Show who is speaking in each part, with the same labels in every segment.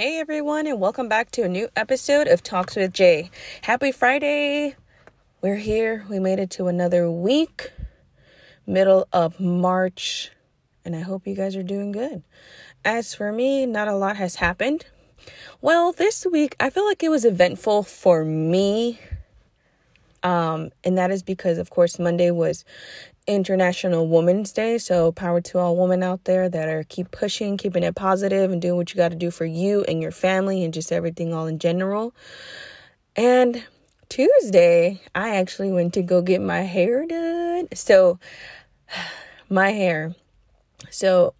Speaker 1: Hey everyone, and welcome back to a new episode of Talks with Jay. Happy Friday! We're here. We made it to another week, middle of March, and I hope you guys are doing good. As for me, not a lot has happened. Well, this week I feel like it was eventful for me. Um, and that is because, of course, Monday was International Women's Day. So power to all women out there that are keep pushing, keeping it positive and doing what you got to do for you and your family and just everything all in general. And Tuesday, I actually went to go get my hair done. So my hair. So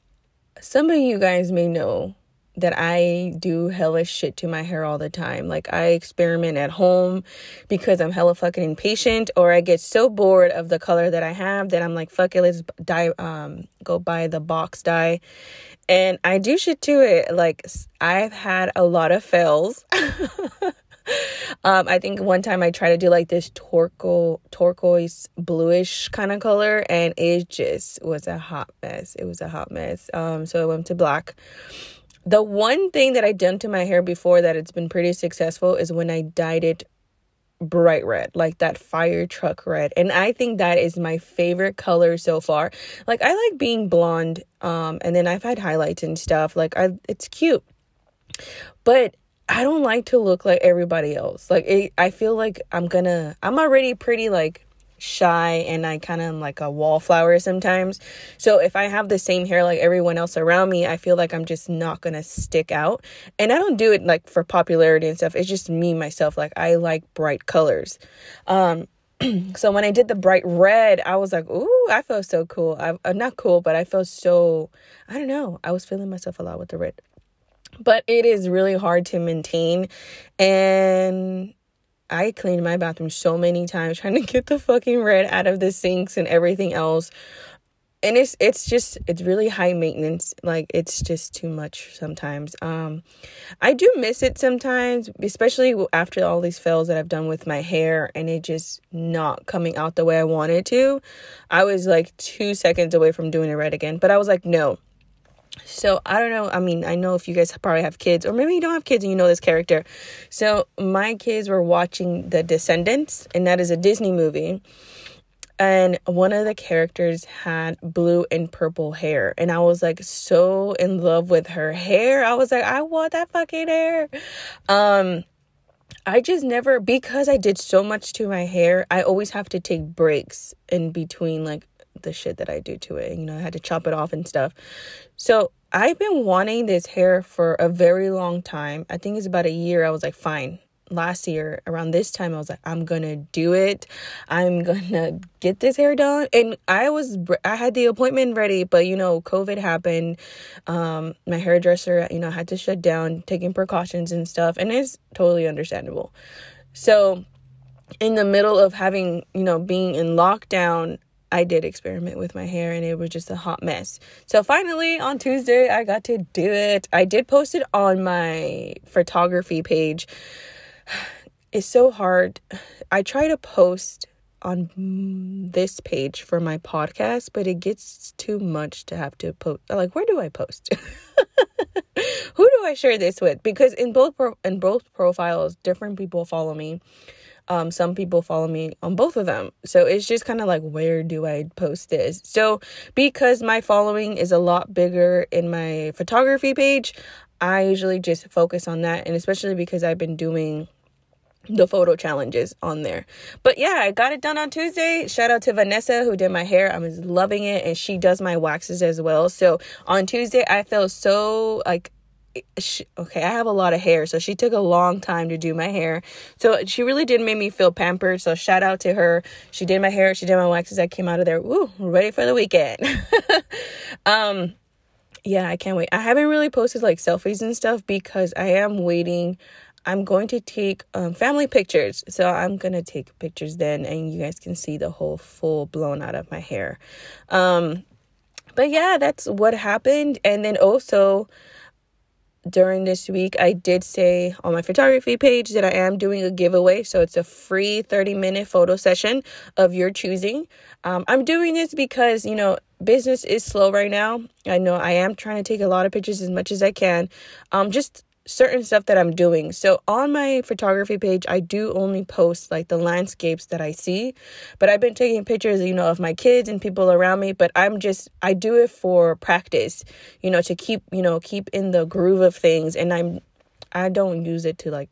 Speaker 1: some of you guys may know that I do hellish shit to my hair all the time. Like I experiment at home because I'm hella fucking impatient or I get so bored of the color that I have that I'm like, fuck it, let's dye um go buy the box dye. And I do shit to it. Like I've had a lot of fails. um, I think one time I tried to do like this turquoise, turquoise bluish kind of color, and it just was a hot mess. It was a hot mess. Um, so I went to black. The one thing that I've done to my hair before that it's been pretty successful is when I dyed it bright red, like that fire truck red. And I think that is my favorite color so far. Like I like being blonde um and then I've had highlights and stuff. Like I it's cute. But I don't like to look like everybody else. Like it, I feel like I'm gonna I'm already pretty like shy and I kind of am like a wallflower sometimes. So if I have the same hair like everyone else around me, I feel like I'm just not going to stick out. And I don't do it like for popularity and stuff. It's just me myself like I like bright colors. Um so when I did the bright red, I was like, "Ooh, I felt so cool." I'm not cool, but I felt so I don't know. I was feeling myself a lot with the red. But it is really hard to maintain and I cleaned my bathroom so many times trying to get the fucking red out of the sinks and everything else. And it's it's just it's really high maintenance. Like it's just too much sometimes. Um I do miss it sometimes, especially after all these fails that I've done with my hair and it just not coming out the way I wanted to. I was like 2 seconds away from doing it red again, but I was like, "No, so I don't know. I mean, I know if you guys probably have kids, or maybe you don't have kids and you know this character. So my kids were watching The Descendants, and that is a Disney movie. And one of the characters had blue and purple hair. And I was like so in love with her hair. I was like, I want that fucking hair. Um, I just never because I did so much to my hair, I always have to take breaks in between like the shit that I do to it. You know, I had to chop it off and stuff. So I've been wanting this hair for a very long time. I think it's about a year. I was like, fine. Last year, around this time, I was like, I'm gonna do it. I'm gonna get this hair done. And I was, I had the appointment ready, but you know, COVID happened. Um, my hairdresser, you know, had to shut down, taking precautions and stuff. And it's totally understandable. So, in the middle of having, you know, being in lockdown, I did experiment with my hair and it was just a hot mess. So finally on Tuesday, I got to do it. I did post it on my photography page. It's so hard. I try to post on this page for my podcast, but it gets too much to have to post. Like, where do I post? Who do I share this with? Because in both pro- in both profiles, different people follow me. Um, some people follow me on both of them. So it's just kind of like, where do I post this? So because my following is a lot bigger in my photography page, I usually just focus on that. And especially because I've been doing the photo challenges on there. But yeah, I got it done on Tuesday. Shout out to Vanessa who did my hair. I was loving it and she does my waxes as well. So on Tuesday I felt so like she, okay, I have a lot of hair, so she took a long time to do my hair. So she really did make me feel pampered. So shout out to her. She did my hair, she did my waxes. I came out of there, woo, ready for the weekend. um, yeah, I can't wait. I haven't really posted like selfies and stuff because I am waiting. I'm going to take um, family pictures. So I'm going to take pictures then and you guys can see the whole full blown out of my hair. Um, but yeah, that's what happened. And then also, during this week, I did say on my photography page that I am doing a giveaway. So it's a free 30 minute photo session of your choosing. Um, I'm doing this because, you know, business is slow right now. I know I am trying to take a lot of pictures as much as I can. Um, just certain stuff that I'm doing. So on my photography page, I do only post like the landscapes that I see, but I've been taking pictures, you know, of my kids and people around me, but I'm just I do it for practice, you know, to keep, you know, keep in the groove of things and I'm I don't use it to like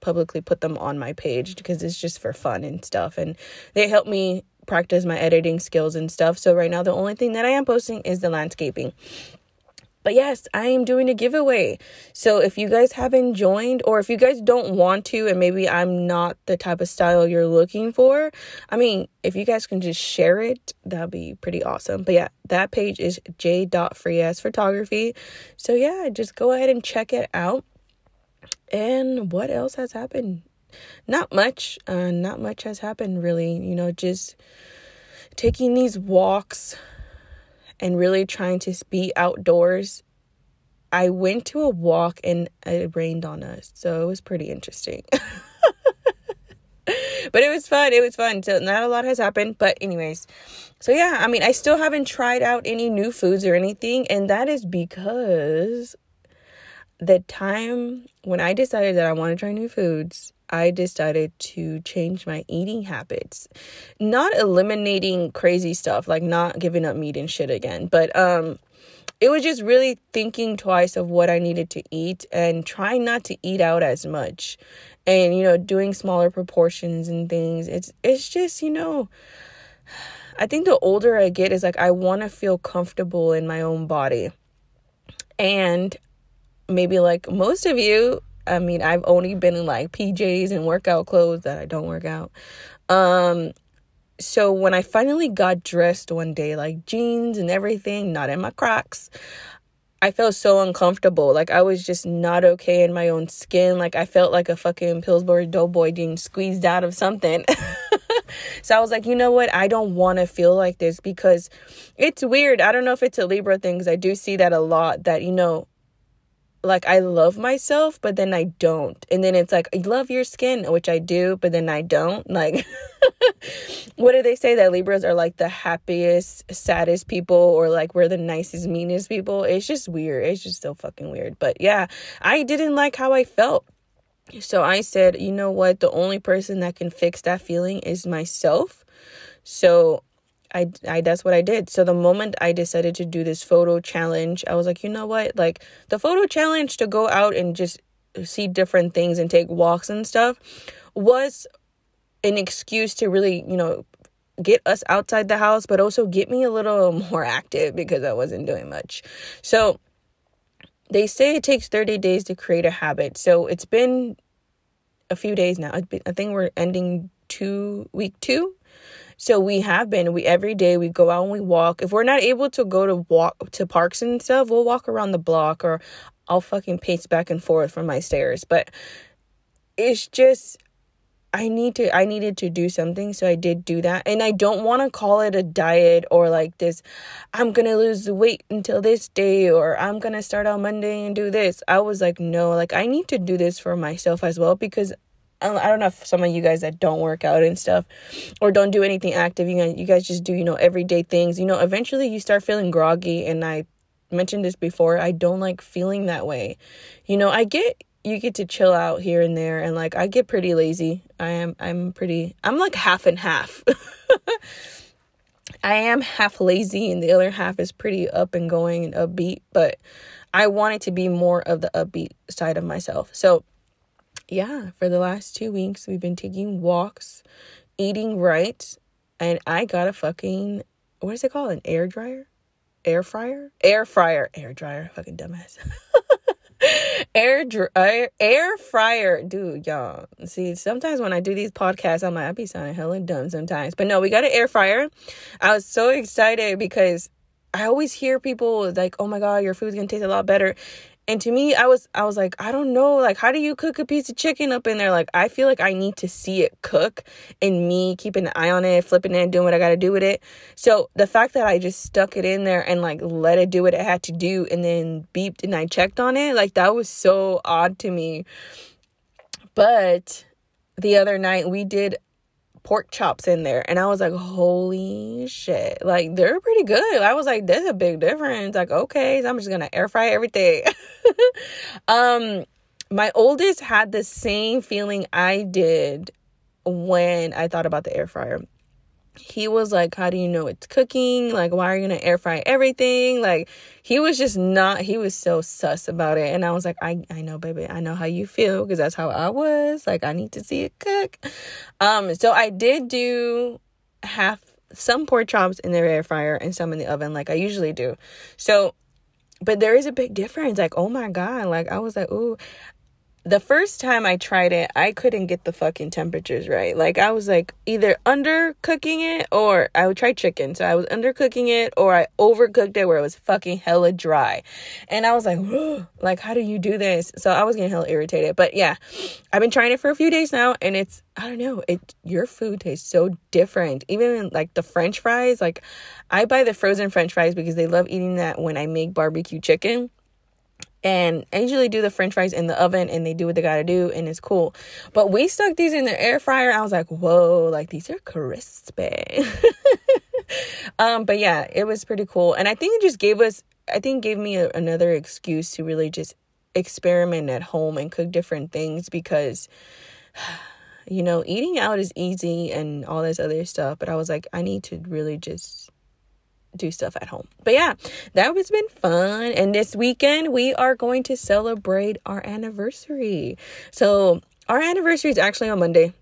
Speaker 1: publicly put them on my page because it's just for fun and stuff and they help me practice my editing skills and stuff. So right now the only thing that I am posting is the landscaping. But yes, I am doing a giveaway. So if you guys haven't joined, or if you guys don't want to, and maybe I'm not the type of style you're looking for, I mean, if you guys can just share it, that'd be pretty awesome. But yeah, that page is j.freeas photography. So yeah, just go ahead and check it out. And what else has happened? Not much. Uh, not much has happened really. You know, just taking these walks and really trying to be outdoors, I went to a walk and it rained on us. So it was pretty interesting. but it was fun. It was fun. So not a lot has happened, but anyways. So yeah, I mean, I still haven't tried out any new foods or anything, and that is because the time when I decided that I want to try new foods, I decided to change my eating habits. Not eliminating crazy stuff, like not giving up meat and shit again, but um it was just really thinking twice of what I needed to eat and trying not to eat out as much. And you know, doing smaller proportions and things. It's it's just, you know, I think the older I get is like I want to feel comfortable in my own body. And maybe like most of you, I mean, I've only been in like PJs and workout clothes that I don't work out. Um, so when I finally got dressed one day, like jeans and everything, not in my Crocs, I felt so uncomfortable. Like I was just not okay in my own skin. Like I felt like a fucking Pillsbury Doughboy being squeezed out of something. so I was like, you know what? I don't want to feel like this because it's weird. I don't know if it's a Libra thing because I do see that a lot. That you know, like I love myself, but then I don't. And then it's like, I love your skin, which I do, but then I don't. Like, what do they say that Libras are like the happiest, saddest people, or like we're the nicest, meanest people? It's just weird. It's just so fucking weird. But yeah, I didn't like how I felt. So I said, you know what? The only person that can fix that feeling is myself. So I, I that's what I did. So the moment I decided to do this photo challenge, I was like, you know what? Like the photo challenge to go out and just see different things and take walks and stuff was an excuse to really, you know, get us outside the house, but also get me a little more active because I wasn't doing much. So they say it takes 30 days to create a habit. So it's been a few days now. I think we're ending two week two so we have been we every day we go out and we walk. If we're not able to go to walk to parks and stuff, we'll walk around the block or I'll fucking pace back and forth from my stairs. But it's just I need to I needed to do something so I did do that and I don't want to call it a diet or like this I'm going to lose the weight until this day or I'm going to start on Monday and do this. I was like no, like I need to do this for myself as well because I don't know if some of you guys that don't work out and stuff or don't do anything active, you guys, you guys just do, you know, everyday things, you know, eventually you start feeling groggy. And I mentioned this before, I don't like feeling that way. You know, I get, you get to chill out here and there and like I get pretty lazy. I am, I'm pretty, I'm like half and half. I am half lazy and the other half is pretty up and going and upbeat, but I want it to be more of the upbeat side of myself. So, yeah, for the last two weeks, we've been taking walks, eating right, and I got a fucking, what is it called? An air dryer? Air fryer? Air fryer. Air dryer. Fucking dumbass. air dryer, air fryer, dude, y'all. See, sometimes when I do these podcasts, I'm like, I be sounding hella dumb sometimes. But no, we got an air fryer. I was so excited because I always hear people like, "Oh my god, your food's gonna taste a lot better," and to me i was i was like i don't know like how do you cook a piece of chicken up in there? Like i feel like i need to see it cook and me keeping an eye on it flipping it doing what i gotta do with it. So the fact that i just stuck it in there and like let it do what it had to do and then beeped and i checked on it like that was so odd to me. But the other night we did pork chops in there and I was like, holy shit. Like they're pretty good. I was like, there's a big difference. Like, okay, so I'm just gonna air fry everything. um my oldest had the same feeling I did when I thought about the air fryer he was like, How do you know it's cooking? Like, why are you gonna air fry everything? Like, he was just not, he was so sus about it. And I was like, I, I know, baby, I know how you feel because that's how I was. Like, I need to see it cook. Um, so I did do half some pork chops in the air fryer and some in the oven, like I usually do. So, but there is a big difference. Like, oh my God. Like, I was like, ooh, the first time I tried it, I couldn't get the fucking temperatures right. Like I was like either undercooking it or I would try chicken. So I was undercooking it or I overcooked it where it was fucking hella dry. And I was like, like how do you do this? So I was getting hella irritated. But yeah, I've been trying it for a few days now and it's I don't know, it your food tastes so different. Even like the french fries, like I buy the frozen french fries because they love eating that when I make barbecue chicken and I usually do the french fries in the oven and they do what they gotta do and it's cool. But we stuck these in the air fryer. I was like, whoa, like these are crispy. um, but yeah, it was pretty cool. And I think it just gave us, I think gave me a, another excuse to really just experiment at home and cook different things because you know, eating out is easy and all this other stuff. But I was like, I need to really just do stuff at home. But yeah, that has been fun. And this weekend, we are going to celebrate our anniversary. So, our anniversary is actually on Monday,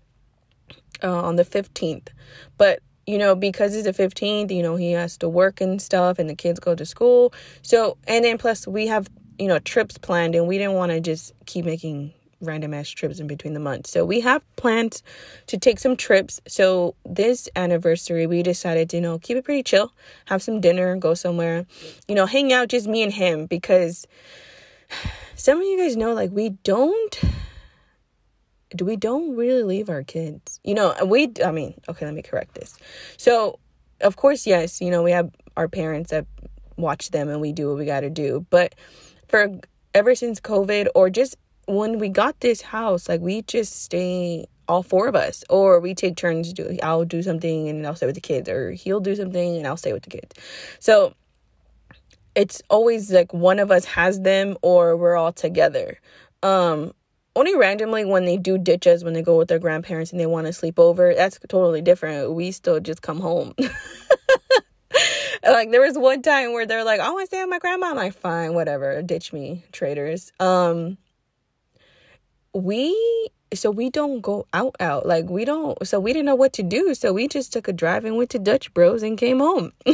Speaker 1: uh, on the 15th. But you know, because it's the 15th, you know, he has to work and stuff, and the kids go to school. So, and then plus, we have, you know, trips planned, and we didn't want to just keep making random ass trips in between the months. So we have plans to take some trips. So this anniversary, we decided to, you know, keep it pretty chill, have some dinner, go somewhere, you know, hang out just me and him because some of you guys know like we don't do we don't really leave our kids. You know, we I mean, okay, let me correct this. So, of course, yes, you know, we have our parents that watch them and we do what we got to do. But for ever since COVID or just when we got this house, like we just stay all four of us, or we take turns. Do I'll do something and I'll stay with the kids, or he'll do something and I'll stay with the kids. So it's always like one of us has them, or we're all together. Um, only randomly when they do ditch us when they go with their grandparents and they want to sleep over. That's totally different. We still just come home. like there was one time where they're like, "I want to stay with my grandma." I'm like, "Fine, whatever, ditch me, traitors." Um we so we don't go out out. Like we don't so we didn't know what to do. So we just took a drive and went to dutch bros and came home.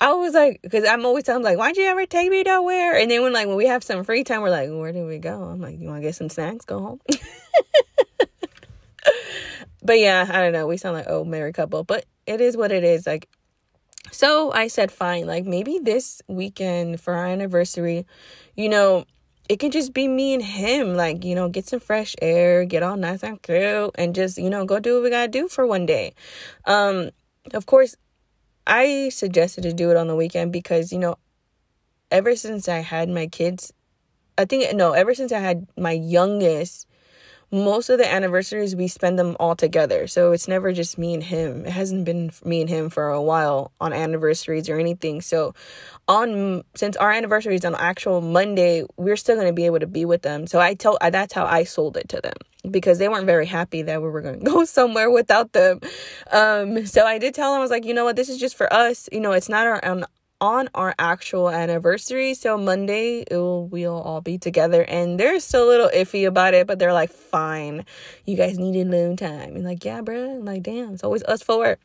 Speaker 1: I was like because i'm always telling like why'd you ever take me nowhere? And then when like when we have some free time we're like where do we go? I'm like you want to get some snacks? Go home. But yeah i don't know. We sound like oh married couple but it is what it is. Like so i said fine like maybe this weekend for our anniversary you know it can just be me and him like you know get some fresh air get all nice and cute and just you know go do what we gotta do for one day. Um of course i suggested to do it on the weekend because you know ever since i had my kids i think no ever since i had my youngest most of the anniversaries we spend them all together. So it's never just me and him. It hasn't been me and him for a while on anniversaries or anything. So on since our anniversary is on actual monday we're still going to be able to be with them. So i tell that's how i sold it to them because they weren't very happy that we were going to go somewhere without them. Um so i did tell them i was like you know what? This is just for us. You know it's not our um, on our actual anniversary. So Monday will we'll all be together and they're still a little iffy about it, but they're like, fine, you guys need alone time. And like, yeah, bro. Like, damn, it's always us four.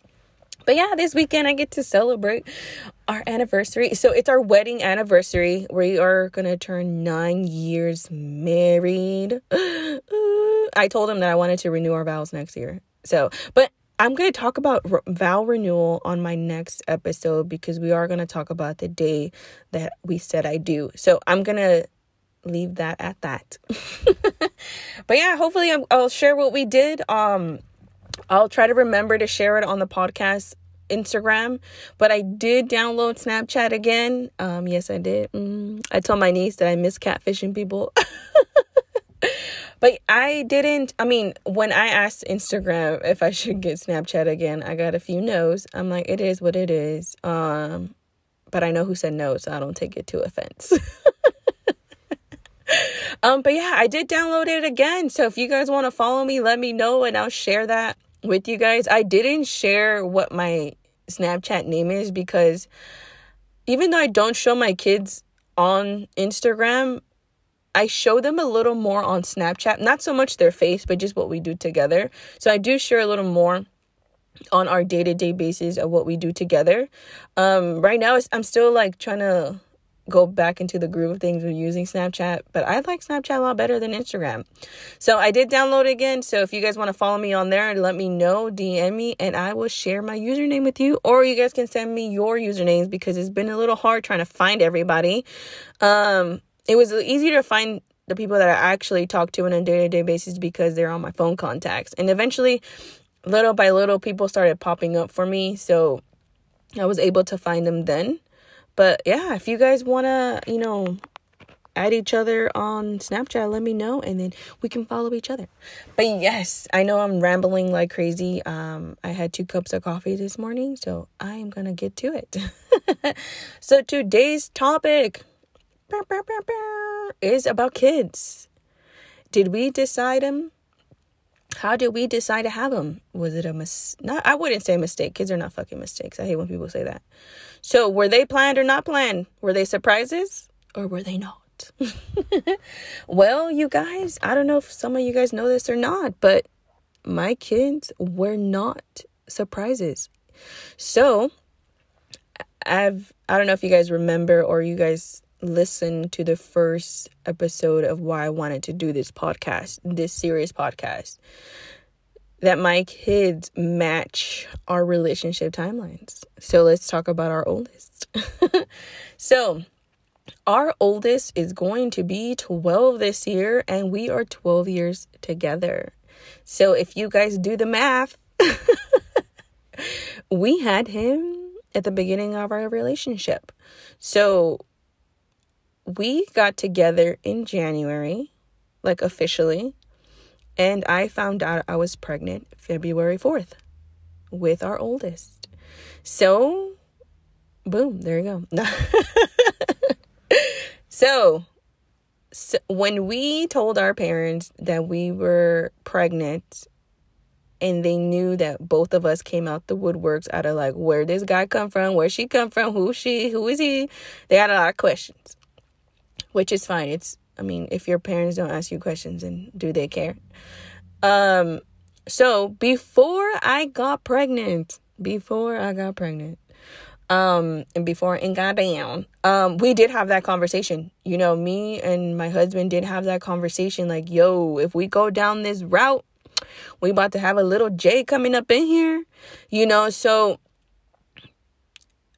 Speaker 1: But yeah, this weekend I get to celebrate our anniversary. So it's our wedding anniversary. We are gonna turn nine years married. I told him that I wanted to renew our vows next year. So, but I'm going to talk about re- vow renewal on my next episode because we are going to talk about the day that we said I do. So I'm going to leave that at that. but yeah, hopefully i will share what we did. Um, I'll try to remember to share it on the podcast Instagram, but I did download Snapchat again. Um, yes, I did. Mm, I told my niece that I miss catfishing people. But I didn't, I mean, when I asked Instagram if I should get Snapchat again, I got a few no's. I'm like, it is what it is. Um, but I know who said no, so I don't take it to offense. Um, but yeah, I did download it again. So if you guys want to follow me, let me know and I'll share that with you guys. I didn't share what my Snapchat name is because even though I don't show my kids on Instagram, I show them a little more on Snapchat. Not so much their face, but just what we do together. So I do share a little more on our day-to-day basis of what we do together. Um right now I'm still like trying to go back into the groove of things with using Snapchat, but I like Snapchat a lot better than Instagram. So I did download again. So if you guys want to follow me on there let me know, DM me and I will share my username with you. Or you guys can send me your usernames because it's been a little hard trying to find everybody. Um, it was easier to find the people that I actually talk to on a day-to-day basis because they're on my phone contacts. And eventually, little by little, people started popping up for me. So I was able to find them then. But yeah, if you guys want to, you know, add each other on Snapchat, let me know and then we can follow each other. But yes, I know I'm rambling like crazy. Um I had two cups of coffee this morning, so I am going to get to it. so today's topic is about kids. Did we decide them? How did we decide to have them? Was it a mis? Not, I wouldn't say mistake. Kids are not fucking mistakes. I hate when people say that. So, were they planned or not planned? Were they surprises or were they not? well, you guys, I don't know if some of you guys know this or not, but my kids were not surprises. So, I've I don't know if you guys remember or you guys listened to the first episode of why I wanted to do this podcast, this series podcast that my kids match our relationship timelines. So let's talk about our oldest. so, our oldest is going to be 12 this year, and we are 12 years together. So, if you guys do the math, we had him at the beginning of our relationship. So, we got together in January, like officially. And I found out I was pregnant February 4th with our oldest. So, boom, there you go. so, so, when we told our parents that we were pregnant and they knew that both of us came out the woodworks out of like where this guy come from, where she come from, who she, who is he? They had a lot of questions. Which is fine. It's I mean, if your parents don't ask you questions and do they care? Um so before I got pregnant, before I got pregnant, um, and before and got down, um, we did have that conversation. You know, me and my husband did have that conversation. Like, yo, if we go down this route, we about to have a little J coming up in here. You know, so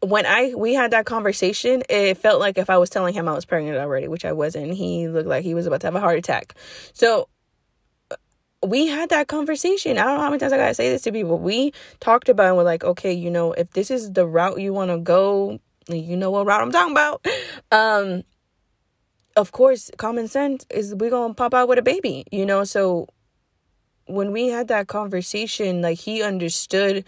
Speaker 1: when I we had that conversation, it felt like if I was telling him I was pregnant already, which I wasn't. He looked like he was about to have a heart attack. So we had that conversation. I don't know how many times I gotta say this to people. We talked about and we're like, okay, you know, if this is the route you want to go, you know what route I'm talking about. Um, of course, common sense is we gonna pop out with a baby, you know. So when we had that conversation, like he understood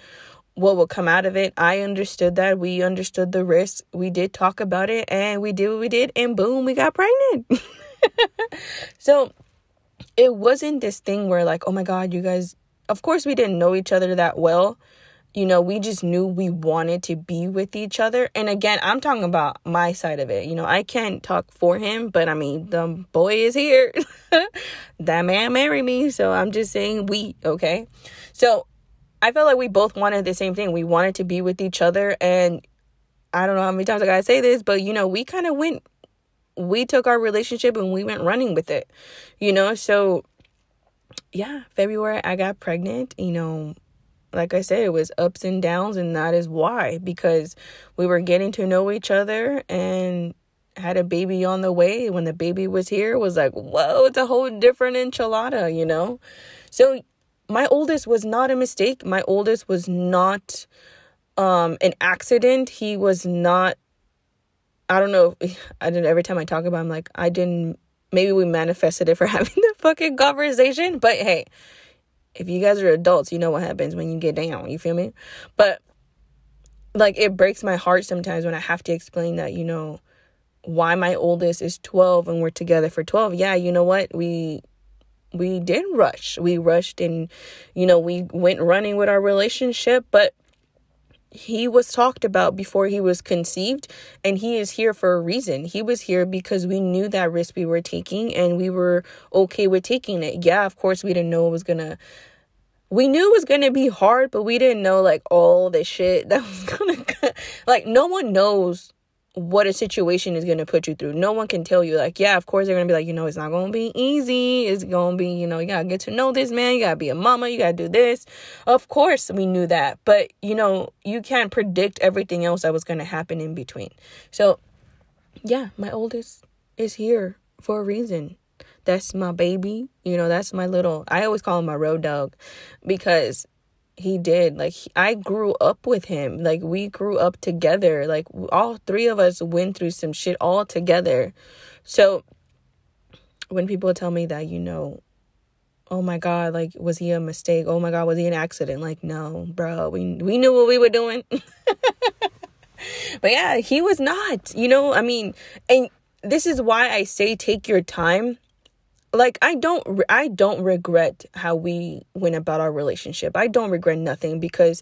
Speaker 1: what will come out of it. I understood that. We understood the risk. We did talk about it and we did what we did, and boom, we got pregnant. so it wasn't this thing where, like, oh my God, you guys, of course, we didn't know each other that well. You know, we just knew we wanted to be with each other. And again, I'm talking about my side of it. You know, I can't talk for him, but I mean, the boy is here. that man married me. So I'm just saying we, okay? So I felt like we both wanted the same thing. We wanted to be with each other. And I don't know how many times I gotta say this, but you know, we kind of went, we took our relationship and we went running with it, you know? So, yeah, February, I got pregnant, you know. Like I said, it was ups and downs, and that is why because we were getting to know each other and had a baby on the way. When the baby was here, was like, whoa, it's a whole different enchilada, you know? So my oldest was not a mistake. My oldest was not um an accident. He was not I don't know. I didn't every time I talk about him like I didn't maybe we manifested it for having the fucking conversation, but hey, if you guys are adults, you know what happens when you get down, you feel me? But like it breaks my heart sometimes when I have to explain that, you know, why my oldest is 12 and we're together for 12 yeah you know what we we did rush. We rushed and you know we went running with our relationship but he was talked about before he was conceived and he is here for a reason. He was here because we knew that risk we were taking and we were okay with taking it. Yeah of course we didn't know it was gonna we knew it was gonna be hard but we didn't know like all the shit that was gonna like no one knows what a situation is going to put you through. No one can tell you, like, yeah, of course they're going to be like, you know, it's not going to be easy. It's going to be, you know, you got to get to know this man. You got to be a mama. You got to do this. Of course, we knew that. But, you know, you can't predict everything else that was going to happen in between. So, yeah, my oldest is here for a reason. That's my baby. You know, that's my little, I always call him my road dog because he did. Like he, i grew up with him. Like we grew up together. Like all three of us went through some shit all together. So when people tell me that you know oh my god like was he a mistake? Oh my god was he an accident? Like no bro. We we knew what we were doing. But yeah he was not you know i mean and this is why i say take your time like I don't I don't regret how we went about our relationship. I don't regret nothing because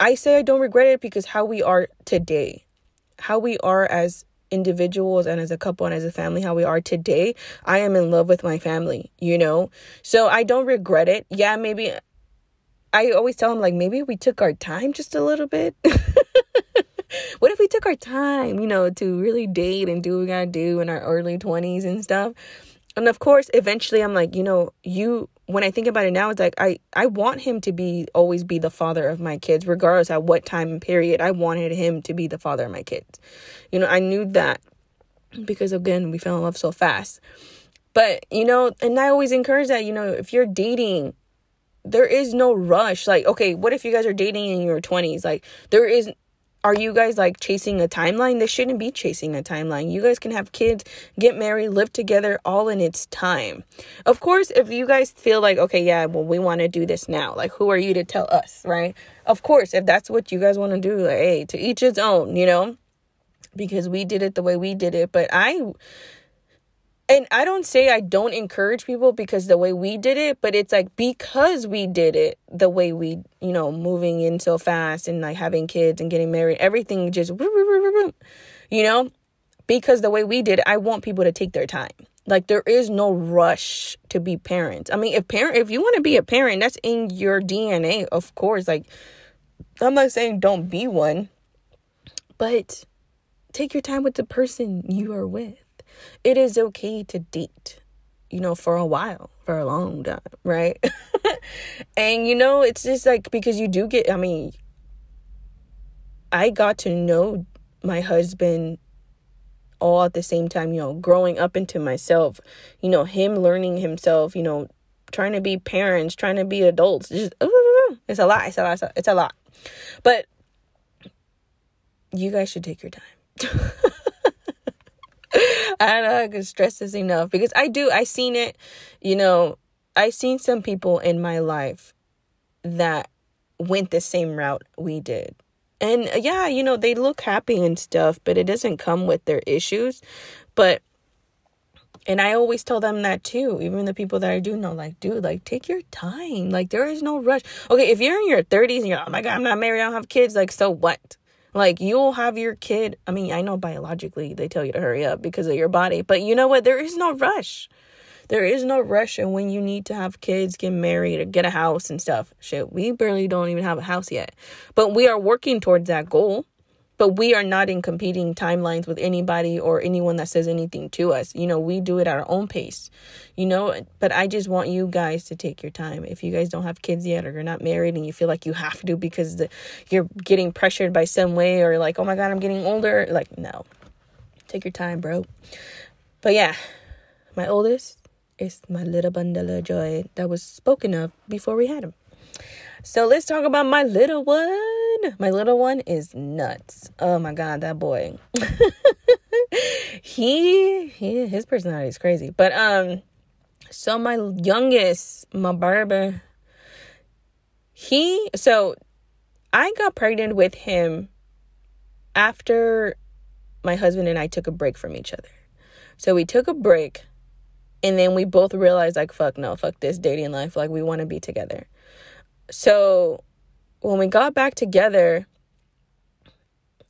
Speaker 1: I say I don't regret it because how we are today. How we are as individuals and as a couple and as a family how we are today. I am in love with my family, you know? So I don't regret it. Yeah, maybe I always tell him like maybe we took our time just a little bit. what if we took our time, you know, to really date and do what we gotta do in our early 20s and stuff? And of course, eventually I'm like, you know, you when I think about it now, it's like I I want him to be always be the father of my kids, regardless at what time period. I wanted him to be the father of my kids. You know, I knew that because again, we fell in love so fast. But you know, and I always encourage that, you know, if you're dating, there is no rush. Like, okay, what if you guys are dating in your 20s? Like, there is are you guys like chasing a timeline? They shouldn't be chasing a timeline. You guys can have kids, get married, live together all in its time. Of course, if you guys feel like, okay, yeah, well, we want to do this now, like, who are you to tell us, right? Of course, if that's what you guys want to do, like, hey, to each its own, you know, because we did it the way we did it. But I, and I don't say I don't encourage people because the way we did it, but it's like because we did it the way we, you know, moving in so fast and like having kids and getting married, everything just, you know, because the way we did I want people to take their time. Like there is no rush to be parents. I mean, if parent, if you want to be a parent, that's in your DNA, of course. Like, I'm not saying don't be one, but take your time with the person you are with it is okay to date, you know, for a while, for a long time, right? and, you know, it's just like because you do get, I mean, I got to know my husband all at the same time, you know, growing up into myself, you know, him learning himself, you know, trying to be parents, trying to be adults. Just, it's a lot. It's a lot. It's a lot. But you guys should take your time. I don't know I can stress this enough because I do. I seen it, you know, I seen some people in my life that went the same route we did. And uh, yeah, you know, they look happy and stuff, but it doesn't come with their issues. But and I always tell them that too, even the people that I do know, like, dude, like, take your time. Like, there is no rush. Okay, if you're in your 30s and you're, oh my God, I'm not married, I don't have kids, like, so what? Like you'll have your kid. I mean, I know biologically they tell you to hurry up because of your body, but you know what? There is no rush. There is no rush and when you need to have kids, get married, or get a house and stuff. Shit, we barely don't even have a house yet. But we are working towards that goal but we are not in competing timelines with anybody or anyone that says anything to us. You know, we do it at our own pace, you know. But I just want you guys to take your time. If you guys don't have kids yet or you're not married and you feel like you have to because the, you're getting pressured by some way or like, oh my God, I'm getting older, like, no, take your time, bro. But yeah, my oldest is my little bundle of joy that was spoken of before we had him. So let's talk about my little one. My little one is nuts. Oh my god, that boy. he, he his personality is crazy. But um so my youngest, my barber, he so I got pregnant with him after my husband and I took a break from each other. So we took a break and then we both realized like fuck no, fuck this dating life. Like we want to be together. So when we got back together,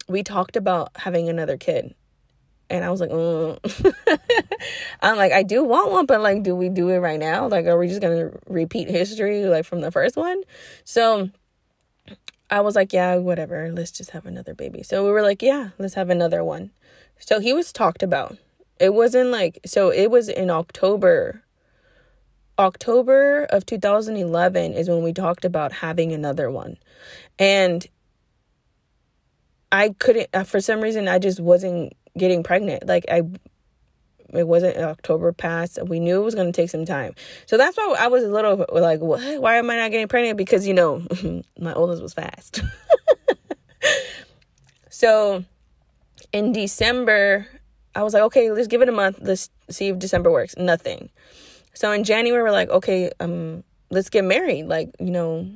Speaker 1: we talked about having another kid. And I was like, mm. I'm like, I do want one, but like, do we do it right now? Like, are we just gonna repeat history like from the first one? So I was like, yeah, whatever. Let's just have another baby. So we were like, yeah, let's have another one. So he was talked about. It wasn't like, so it was in October. October of 2011 is when we talked about having another one. And I couldn't, uh, for some reason, I just wasn't getting pregnant. Like, I, it wasn't October past. We knew it was going to take some time. So that's why I was a little like, what? Why am I not getting pregnant? Because, you know, my oldest was fast. so in December, I was like, okay, let's give it a month. Let's see if December works. Nothing. So in January, we're like, okay, um, let's get married. Like, you know,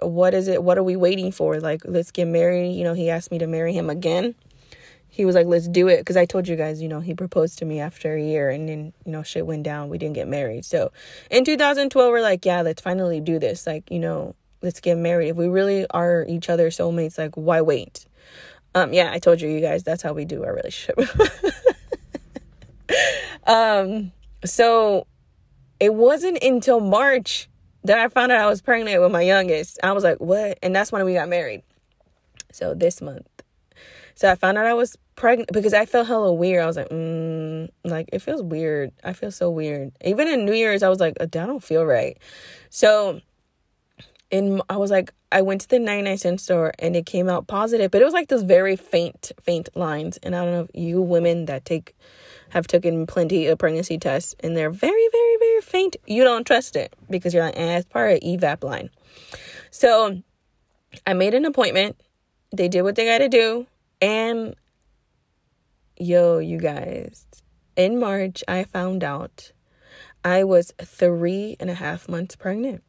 Speaker 1: what is it? What are we waiting for? Like, let's get married. You know, he asked me to marry him again. He was like, let's do it. Cause I told you guys, you know, he proposed to me after a year and then, you know, shit went down. We didn't get married. So in 2012, we're like, yeah, let's finally do this. Like, you know, let's get married. If we really are each other's soulmates, like, why wait? Um, yeah, I told you, you guys, that's how we do our relationship. um, so it wasn't until March that I found out I was pregnant with my youngest. I was like, what? And that's when we got married. So this month. So I found out I was pregnant because I felt hella weird. I was like, mm, like it feels weird. I feel so weird. Even in New Year's, I was like, I don't feel right. So in I was like, I went to the 99 cent store and it came out positive, but it was like those very faint, faint lines. And I don't know if you women that take have taken plenty of pregnancy tests and they're very, very, very faint, you don't trust it because you're like, eh, it's part of EVAP line. So I made an appointment. They did what they got to do. And yo, you guys, in March, I found out I was three and a half months pregnant.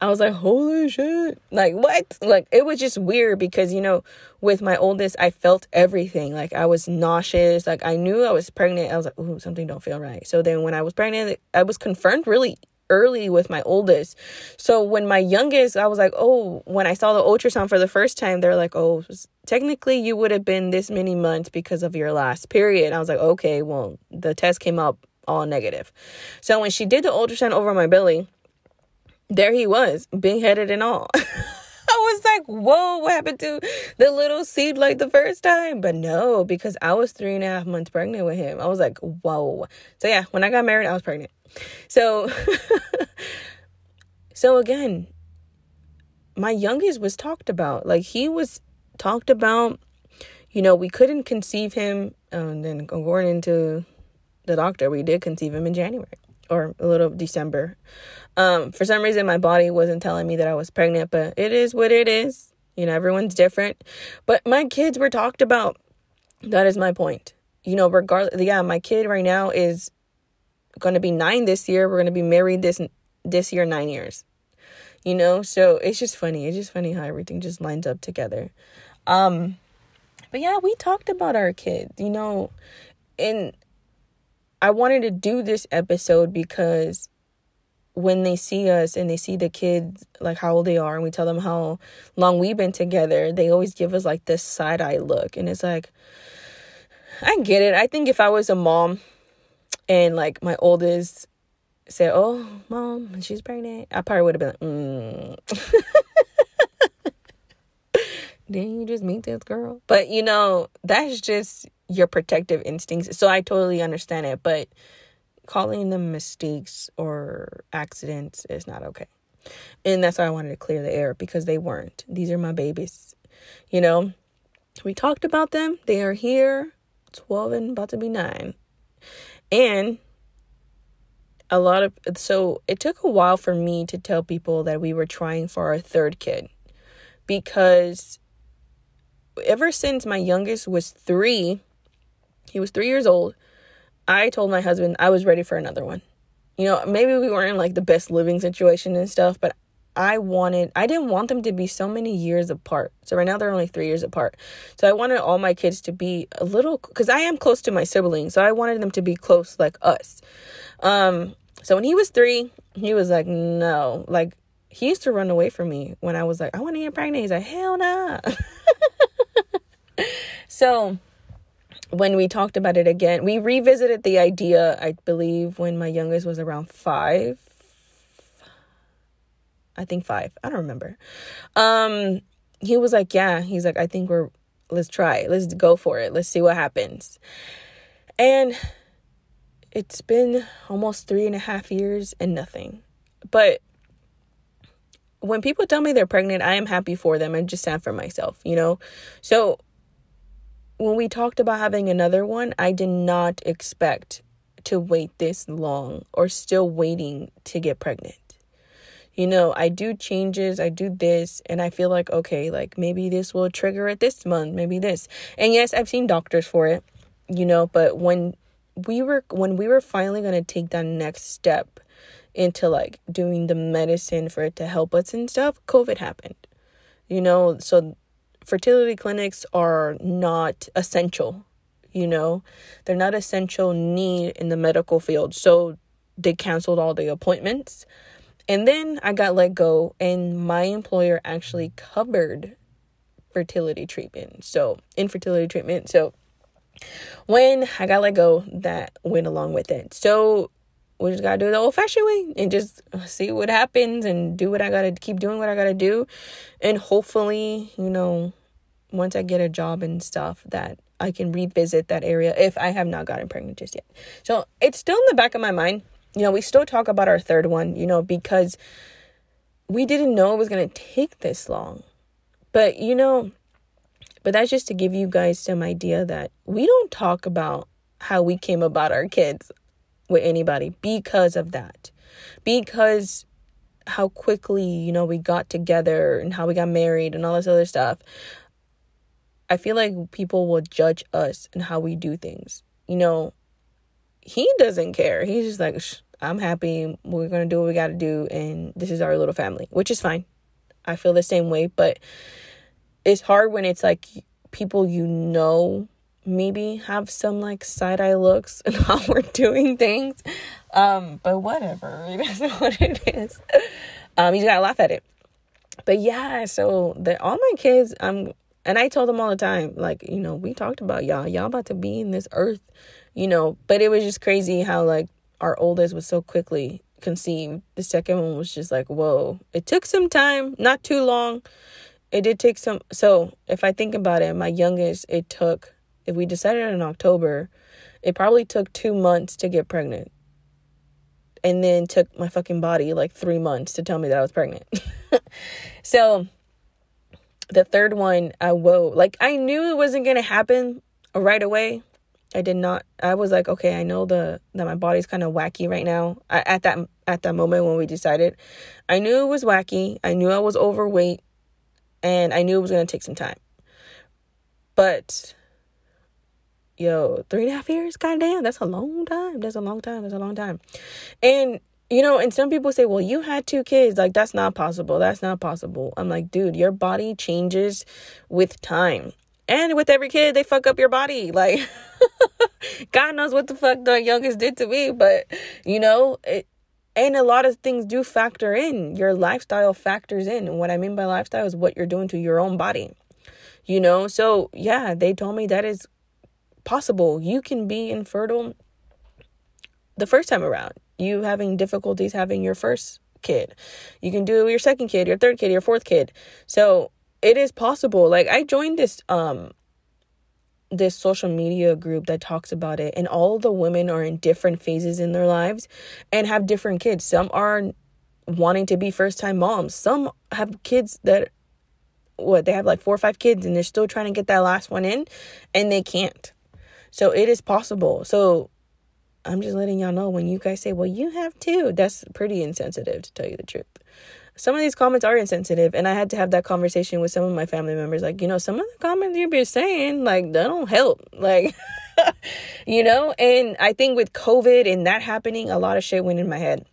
Speaker 1: I was like, holy shit. Like, what? Like, it was just weird because, you know, with my oldest, I felt everything. Like, I was nauseous. Like, I knew I was pregnant. I was like, ooh, something don't feel right. So then when I was pregnant, I was confirmed really early with my oldest. So when my youngest, I was like, oh, when I saw the ultrasound for the first time, they're like, oh, technically you would have been this many months because of your last period. I was like, okay, well, the test came up all negative. So when she did the ultrasound over my belly, there he was, big headed and all. I was like, whoa, what happened to the little seed like the first time? But no, because I was three and a half months pregnant with him. I was like, whoa. So yeah, when I got married, I was pregnant. So, so again, my youngest was talked about. Like he was talked about. You know, we couldn't conceive him. and um, then according to the doctor, we did conceive him in January or a little December. Um, for some reason, my body wasn't telling me that I was pregnant, but it is what it is. You know, everyone's different. But my kids were talked about. That is my point. You know, regardless, yeah, my kid right now is going to be nine this year. We're going to be married this this year, nine years. You know, so it's just funny. It's just funny how everything just lines up together. Um, but yeah, we talked about our kids. You know, and I wanted to do this episode because when they see us and they see the kids like how old they are and we tell them how long we've been together they always give us like this side eye look. And it's like i get it. I think if i was a mom and like my oldest said oh mom she's pregnant i probably would have been like mm. didn't you just meet this girl. But you know that's just your protective instincts so i totally understand it but calling them mistakes or accidents is not okay. And that's why I wanted to clear the air because they weren't. These are my babies. You know, we talked about them. They are here, 12 and about to be 9. And a lot of so it took a while for me to tell people that we were trying for our third kid because ever since my youngest was 3, he was 3 years old, I told my husband I was ready for another one. You know, maybe we weren't in like the best living situation and stuff, but I wanted, I didn't want them to be so many years apart. So right now they're only three years apart. So I wanted all my kids to be a little, because I am close to my siblings. So I wanted them to be close like us. Um, so when he was three, he was like, no, like he used to run away from me when I was like, I want to get pregnant. He's like, hell no. Nah. so when we talked about it again, we revisited the idea, I believe, when my youngest was around five. I think five. I don't remember. Um, he was like, Yeah, he's like, I think we're let's try it. Let's go for it. Let's see what happens. And it's been almost three and a half years and nothing. But when people tell me they're pregnant, I am happy for them and just sad for myself, you know? So when we talked about having another one, I did not expect to wait this long or still waiting to get pregnant. You know, I do changes, I do this, and I feel like, okay, like maybe this will trigger it this month, maybe this. And yes, I've seen doctors for it, you know, but when we were when we were finally going to take that next step into like doing the medicine for it to help us and stuff, COVID happened. You know, so fertility clinics are not essential, you know, they're not essential need in the medical field. So they canceled all the appointments. And then I got let go, and my employer actually covered fertility treatment. So, infertility treatment. So, when I got let go, that went along with it. So, we just gotta do the old fashioned way and just see what happens and do what I gotta keep doing what I gotta do. And hopefully, you know, once I get a job and stuff, that I can revisit that area if I have not gotten pregnant just yet. So it's still in the back of my mind. You know, we still talk about our third one, you know, because we didn't know it was gonna take this long. But you know, but that's just to give you guys some idea that we don't talk about how we came about our kids with anybody because of that. Because how quickly, you know, we got together and how we got married and all this other stuff. I feel like people will judge us and how we do things. You know, he doesn't care. He's just like, I'm happy. We're going to do what we got to do. And this is our little family, which is fine. I feel the same way. But it's hard when it's like people you know maybe have some like side eye looks and how we're doing things. Um, but whatever, it is what it is. Um, you just gotta laugh at it. But yeah, so the all my kids, I'm and I told them all the time, like, you know, we talked about y'all, y'all about to be in this earth, you know, but it was just crazy how like our oldest was so quickly conceived. The second one was just like, whoa. It took some time, not too long. It did take some so if I think about it, my youngest, it took if we decided in October, it probably took two months to get pregnant. And then took my fucking body like three months to tell me that I was pregnant. so the third one, I whoa, like I knew it wasn't gonna happen right away. I did not. I was like, okay, I know the that my body's kind of wacky right now. I, at that at that moment when we decided, I knew it was wacky. I knew I was overweight, and I knew it was gonna take some time. But yo, three and a half years? God damn, that's a long time. That's a long time. That's a long time. And you know, and some people say, well, you had two kids. Like, that's not possible. That's not possible. I'm like, dude, your body changes with time. And with every kid, they fuck up your body. Like, God knows what the fuck the youngest did to me. But, you know, it, and a lot of things do factor in. Your lifestyle factors in. And what I mean by lifestyle is what you're doing to your own body. You know, so yeah, they told me that is possible. You can be infertile the first time around. You having difficulties having your first kid. You can do your second kid, your third kid, your fourth kid. So it is possible. Like I joined this um this social media group that talks about it and all the women are in different phases in their lives and have different kids. Some are wanting to be first time moms. Some have kids that what they have like four or five kids and they're still trying to get that last one in and they can't. So it is possible. So I'm just letting y'all know when you guys say, well, you have two, that's pretty insensitive to tell you the truth. Some of these comments are insensitive, and I had to have that conversation with some of my family members. Like, you know, some of the comments you be saying, like, they don't help. Like, you know, and I think with COVID and that happening, a lot of shit went in my head.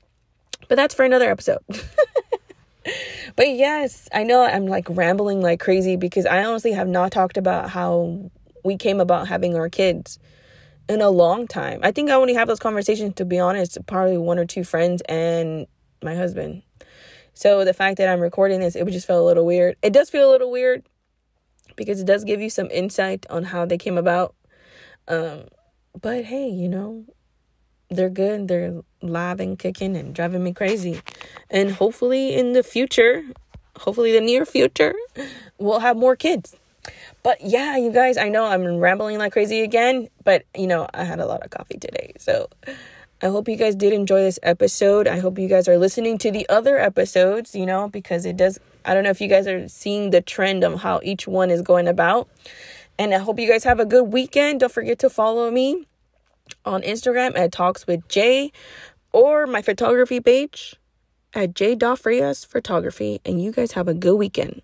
Speaker 1: But that's for another episode. But yes, I know I'm like rambling like crazy because I honestly have not talked about how we came about having our kids in a long time. I think I only have those conversations to be honest, probably one or two friends and my husband. So the fact that I'm recording this, it would just feel a little weird. It does feel a little weird because it does give you some insight on how they came about. Um, but hey, you know, they're good. They're live and kicking and driving me crazy. And hopefully in the future, hopefully the near future, we'll have more kids. But yeah, you guys, I know I'm rambling like crazy again, but you know, I had a lot of coffee today. So I hope you guys did enjoy this episode. I hope you guys are listening to the other episodes, you know, because it does I don't know if you guys are seeing the trend of how each one is going about. And I hope you guys have a good weekend. Don't forget to follow me on Instagram at Talks with Jay or my photography page at J. Frias Photography. And you guys have a good weekend.